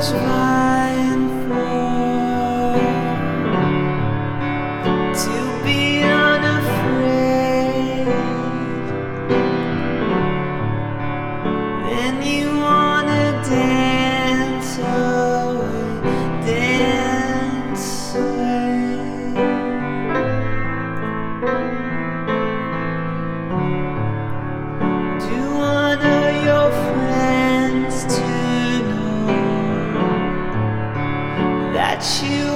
起来。you.